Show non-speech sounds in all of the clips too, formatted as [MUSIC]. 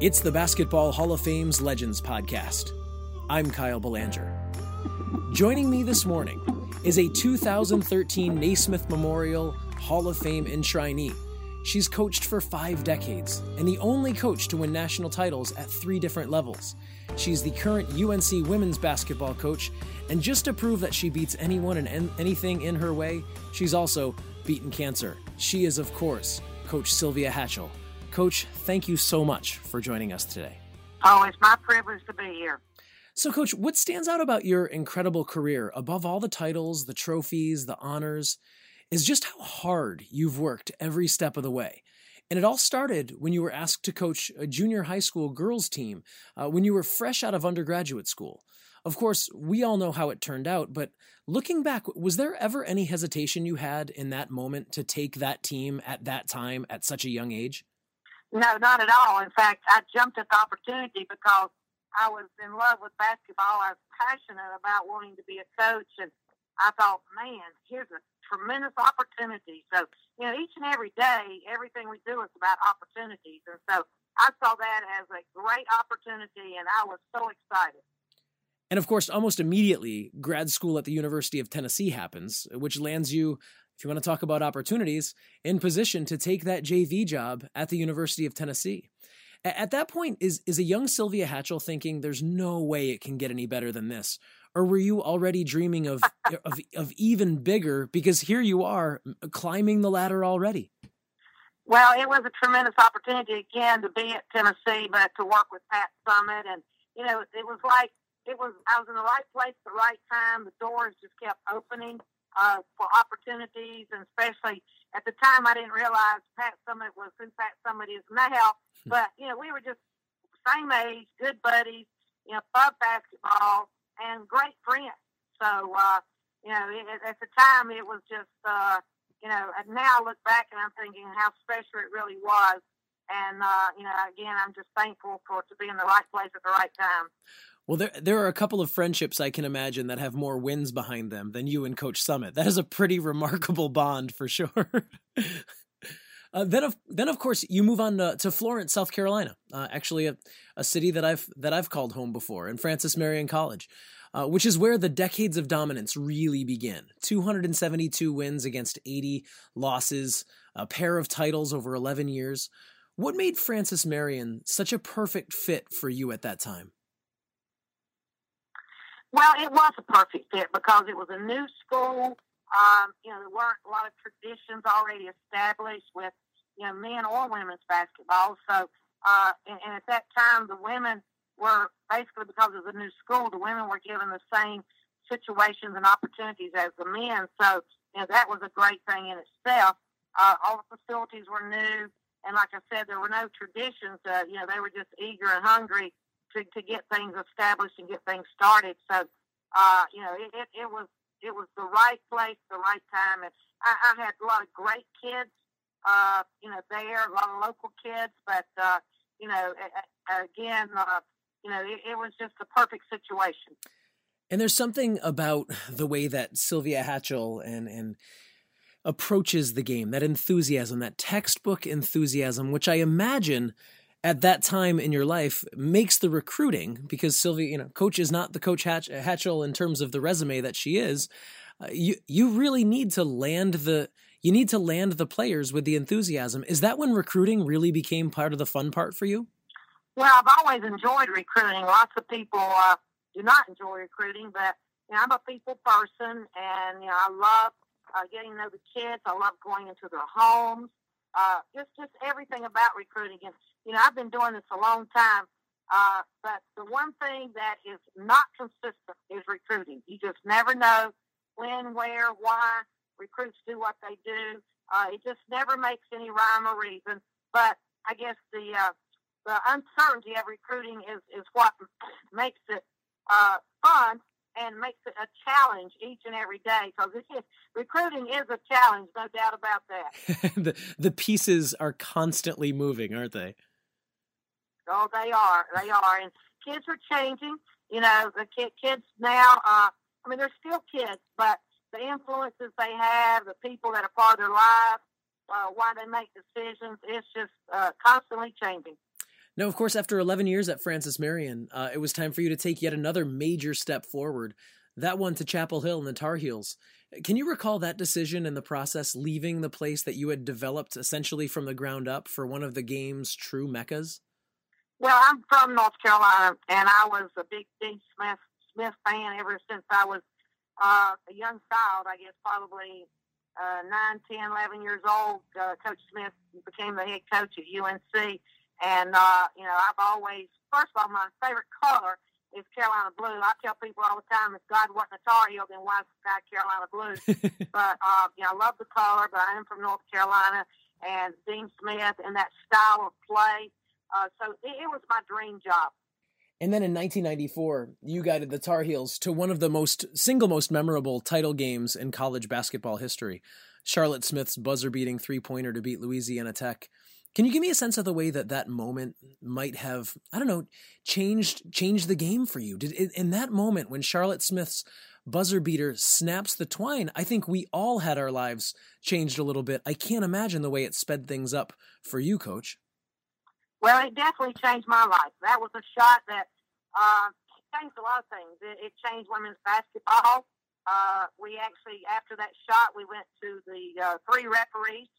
It's the Basketball Hall of Fame's Legends podcast. I'm Kyle Belanger. Joining me this morning is a 2013 Naismith Memorial Hall of Fame enshrinee. She's coached for five decades and the only coach to win national titles at three different levels. She's the current UNC women's basketball coach, and just to prove that she beats anyone and anything in her way, she's also beaten cancer. She is, of course, Coach Sylvia Hatchell. Coach, thank you so much for joining us today. Oh, it's my privilege to be here. So, Coach, what stands out about your incredible career, above all the titles, the trophies, the honors, is just how hard you've worked every step of the way. And it all started when you were asked to coach a junior high school girls team uh, when you were fresh out of undergraduate school. Of course, we all know how it turned out, but looking back, was there ever any hesitation you had in that moment to take that team at that time at such a young age? No, not at all. In fact, I jumped at the opportunity because I was in love with basketball. I was passionate about wanting to be a coach, and I thought, man, here's a tremendous opportunity. So, you know, each and every day, everything we do is about opportunities. And so I saw that as a great opportunity, and I was so excited. And of course, almost immediately, grad school at the University of Tennessee happens, which lands you if you want to talk about opportunities, in position to take that JV job at the University of Tennessee. At that point, is is a young Sylvia Hatchell thinking there's no way it can get any better than this? Or were you already dreaming of, [LAUGHS] of, of even bigger because here you are climbing the ladder already? Well, it was a tremendous opportunity again to be at Tennessee, but to work with Pat Summitt. and you know, it was like it was I was in the right place at the right time. The doors just kept opening, uh, for opportunities, and especially at the time, I didn't realize Pat Summitt was who Pat Summitt is now. Hmm. But you know, we were just same age, good buddies, you know, love basketball, and great friends. So uh, you know, it, at the time, it was just uh, you know. And now I look back and I'm thinking how special it really was. And uh, you know, again, I'm just thankful for to be in the right place at the right time. Well, there there are a couple of friendships I can imagine that have more wins behind them than you and Coach Summitt. That is a pretty [LAUGHS] remarkable bond for sure. [LAUGHS] uh, then of then of course you move on to, to Florence, South Carolina. Uh, actually, a, a city that I've that I've called home before, and Francis Marion College, uh, which is where the decades of dominance really begin. 272 wins against 80 losses, a pair of titles over 11 years. What made Francis Marion such a perfect fit for you at that time? Well, it was a perfect fit because it was a new school. Um, you know, there weren't a lot of traditions already established with, you know, men or women's basketball. So, uh, and, and at that time, the women were basically because it was a new school, the women were given the same situations and opportunities as the men. So, you know, that was a great thing in itself. Uh, all the facilities were new. And like I said, there were no traditions. Uh, you know, they were just eager and hungry to, to get things established and get things started. So, uh, you know, it, it, it was it was the right place, the right time, and I, I had a lot of great kids, uh, you know, there, a lot of local kids, but uh, you know, again, uh, you know, it, it was just a perfect situation. And there's something about the way that Sylvia Hatchell and and approaches the game, that enthusiasm, that textbook enthusiasm, which I imagine at that time in your life makes the recruiting because Sylvia, you know, coach is not the coach Hatch, Hatchell in terms of the resume that she is. Uh, you you really need to land the you need to land the players with the enthusiasm. Is that when recruiting really became part of the fun part for you? Well, I've always enjoyed recruiting. Lots of people uh, do not enjoy recruiting, but you know, I'm a people person, and you know, I love uh, getting to know the kids. I love going into their homes. Uh, just just everything about recruiting. And you know, I've been doing this a long time. Uh, but the one thing that is not consistent is recruiting. You just never know when, where, why recruits do what they do. Uh, it just never makes any rhyme or reason. But I guess the uh, the uncertainty of recruiting is is what makes it uh, fun and makes it a challenge each and every day because recruiting is a challenge, no doubt about that. [LAUGHS] the the pieces are constantly moving, aren't they? Oh, they are. They are, and kids are changing. You know, the kid, kids now. Uh, I mean, they're still kids, but the influences they have, the people that are part of their lives, uh, why they make decisions, it's just uh, constantly changing. Now, of course, after 11 years at Francis Marion, uh, it was time for you to take yet another major step forward. That one to Chapel Hill and the Tar Heels. Can you recall that decision and the process leaving the place that you had developed essentially from the ground up for one of the game's true meccas? Well, I'm from North Carolina, and I was a big Dean Smith Smith fan ever since I was uh, a young child. I guess probably uh, 9, 10, 11 years old. Uh, coach Smith became the head coach at UNC, and uh, you know I've always first of all my favorite color is Carolina blue. I tell people all the time if God wasn't a Tar Heel, then why is sky Carolina blue? [LAUGHS] but uh, you know I love the color, but I am from North Carolina, and Dean Smith and that style of play. Uh, so it, it was my dream job. And then in 1994, you guided the Tar Heels to one of the most single most memorable title games in college basketball history. Charlotte Smith's buzzer-beating three-pointer to beat Louisiana Tech. Can you give me a sense of the way that that moment might have, I don't know, changed changed the game for you? Did in that moment when Charlotte Smith's buzzer beater snaps the twine, I think we all had our lives changed a little bit. I can't imagine the way it sped things up for you, coach. Well, it definitely changed my life. That was a shot that uh, changed a lot of things. It, it changed women's basketball. Uh, we actually, after that shot, we went to the uh, three referees.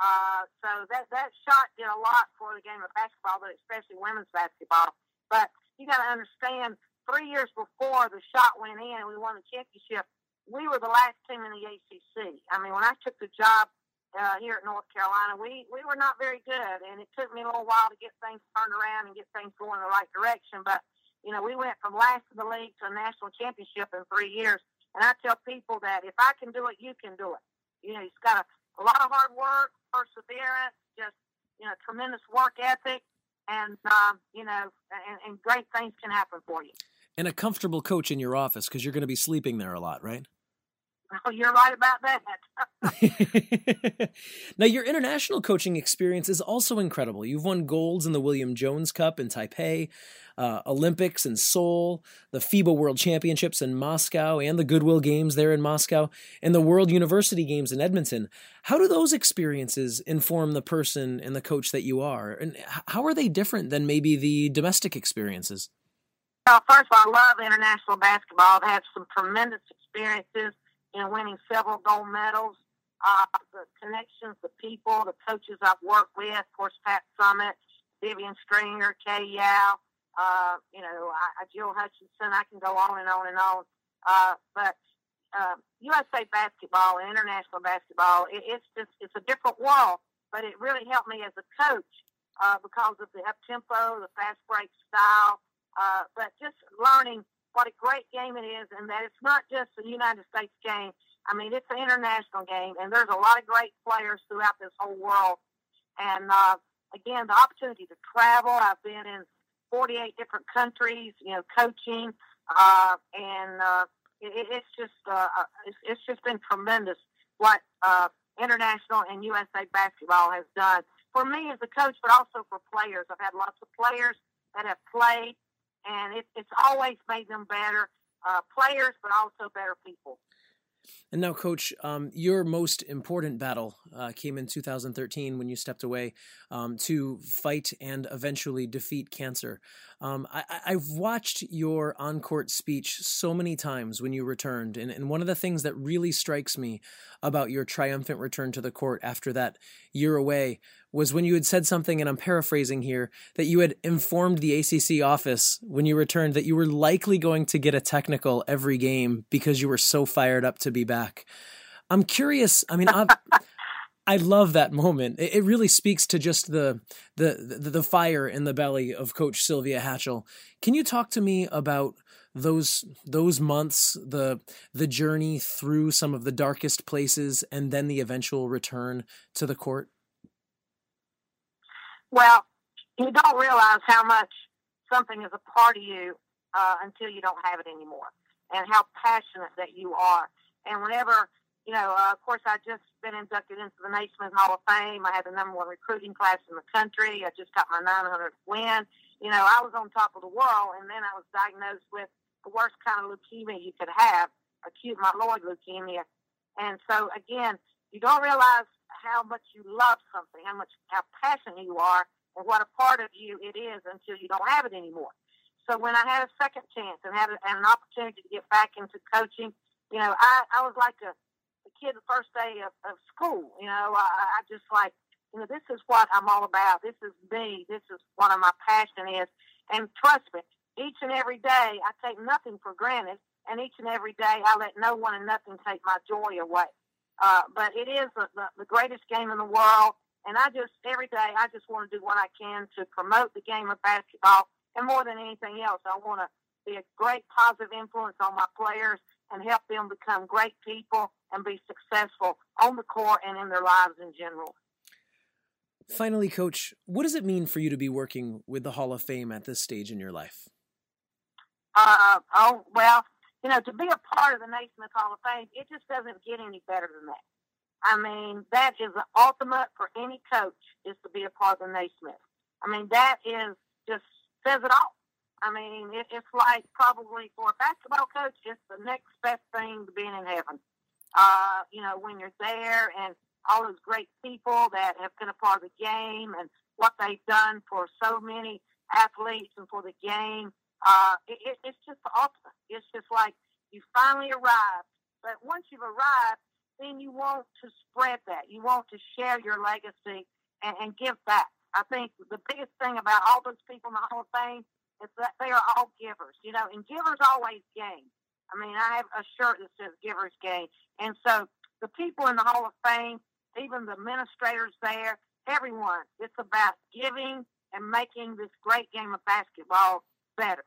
Uh, so that that shot did a lot for the game of basketball, but especially women's basketball. But you got to understand, three years before the shot went in and we won the championship, we were the last team in the ACC. I mean, when I took the job uh, here at North Carolina, we, we were not very good, and it took me a little while to get things turned around and get things going in the right direction. But, you know, we went from last in the league to a national championship in three years. And I tell people that if I can do it, you can do it. You know, it's got a, a lot of hard work, perseverance, just, you know, tremendous work ethic, and, um, you know, and, and great things can happen for you. And a comfortable coach in your office because you're going to be sleeping there a lot, right? Oh, you're right about that. [LAUGHS] now, your international coaching experience is also incredible. You've won golds in the William Jones Cup in Taipei, uh, Olympics in Seoul, the FIBA World Championships in Moscow, and the Goodwill Games there in Moscow, and the World University Games in Edmonton. How do those experiences inform the person and the coach that you are? And how are they different than maybe the domestic experiences? Well, first of all, I love international basketball. I've had some tremendous experiences in winning several gold medals. Uh, the connections, the people, the coaches I've worked with, of course, Pat Summitt, Vivian Stringer, Kay Yow, uh, you know, I, Jill Hutchinson. I can go on and on and on. Uh, but uh, USA basketball international basketball, it, it's just it's a different world. But it really helped me as a coach uh, because of the up tempo, the fast break style, uh, but just learning what a great game it is, and that it's not just a United States game. I mean, it's an international game, and there's a lot of great players throughout this whole world. And uh, again, the opportunity to travel. I've been in 48 different countries, you know, coaching, uh, and uh, it, it's just uh, uh, it's, it's just been tremendous what uh, international and USA basketball has done for me as a coach, but also for players. I've had lots of players that have played and it, it's always made them better uh, players, but also better people. And now, Coach, um, your most important battle uh, came in 2013 when you stepped away um, to fight and eventually defeat cancer. Um, I, have watched your on court speech so many times when you returned, and, and one of the things that really strikes me about your triumphant return to the court after that year away was when you had said something, and I'm paraphrasing here, that you had informed the ACC office when you returned that you were likely going to get a technical every game because you were so fired up to be back. I'm curious. I mean, [LAUGHS] I love that moment. It, really speaks to just the, the the the fire in the belly of Coach Sylvia Hatchell. Can you talk to me about those those months, the the journey through some of the darkest places, and then the eventual return to the court? Well, you don't realize how much something is a part of you uh, until you don't have it anymore, and how passionate that you are. And whenever, you know, uh, of course, I just been inducted into the Naismith Hall of Fame. I had the number one recruiting class in the country. I just got my 900th win. You know, I was on top of the world, and then I was diagnosed with the worst kind of leukemia you could have, acute myeloid leukemia. And so, again, you don't realize how much you love something, how much how passionate you are and what a part of you it is until you don't have it anymore. So when I had a second chance and had, a, had an opportunity to get back into coaching, you know, I, I was like a kid the first day of, of school. You know, I, I just like, you know, this is what I'm all about. This is me. This is what my passion is. And trust me, each and every day I take nothing for granted, and each and every day I let no one and nothing take my joy away. Uh, but it is the, the, the greatest game in the world, and I just every day I just want to do what I can to promote the game of basketball, and more than anything else, I want to be a great positive influence on my players and help them become great people and be successful on the court and in their lives in general. Finally, Coach, what does it mean for you to be working with the Hall of Fame at this stage in your life? Uh, oh, well, you know, to be a part of the Naismith Hall of Fame, it just doesn't get any better than that. I mean, that is the ultimate for any coach is to be a part of the Naismith. I mean, that is just says it all. I mean, it, it's like probably for a basketball coach, it's the next best thing to being in heaven. Uh, you know, when you're there and all those great people that have been a part of the game and what they've done for so many athletes and for the game. Uh, it, it, it's just awesome. It's just like you finally arrived. But once you've arrived, then you want to spread that. You want to share your legacy and, and give back. I think the biggest thing about all those people in the Hall of Fame is that they are all givers, you know, and givers always gain. I mean, I have a shirt that says givers gain. And so the people in the Hall of Fame, even the administrators there, everyone. It's about giving and making this great game of basketball better.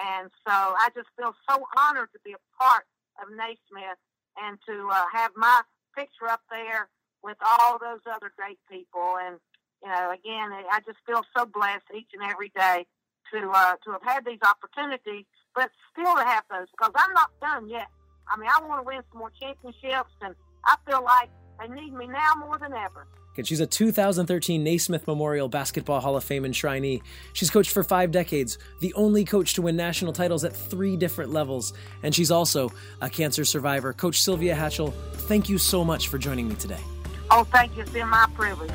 And so I just feel so honored to be a part of Naismith and to uh, have my picture up there with all those other great people. And, you know, again, I just feel so blessed each and every day to uh, to have had these opportunities, but still to have those because I'm not done yet. I mean, I want to win some more championships, and I feel like they need me now more than ever. And she's a 2013 Naismith Memorial Basketball Hall of Fame enshrinee. She's coached for five decades, the only coach to win national titles at three different levels, and she's also a cancer survivor. Coach Sylvia Hatchell, thank you so much for joining me today. Oh, thank you. It's been my privilege.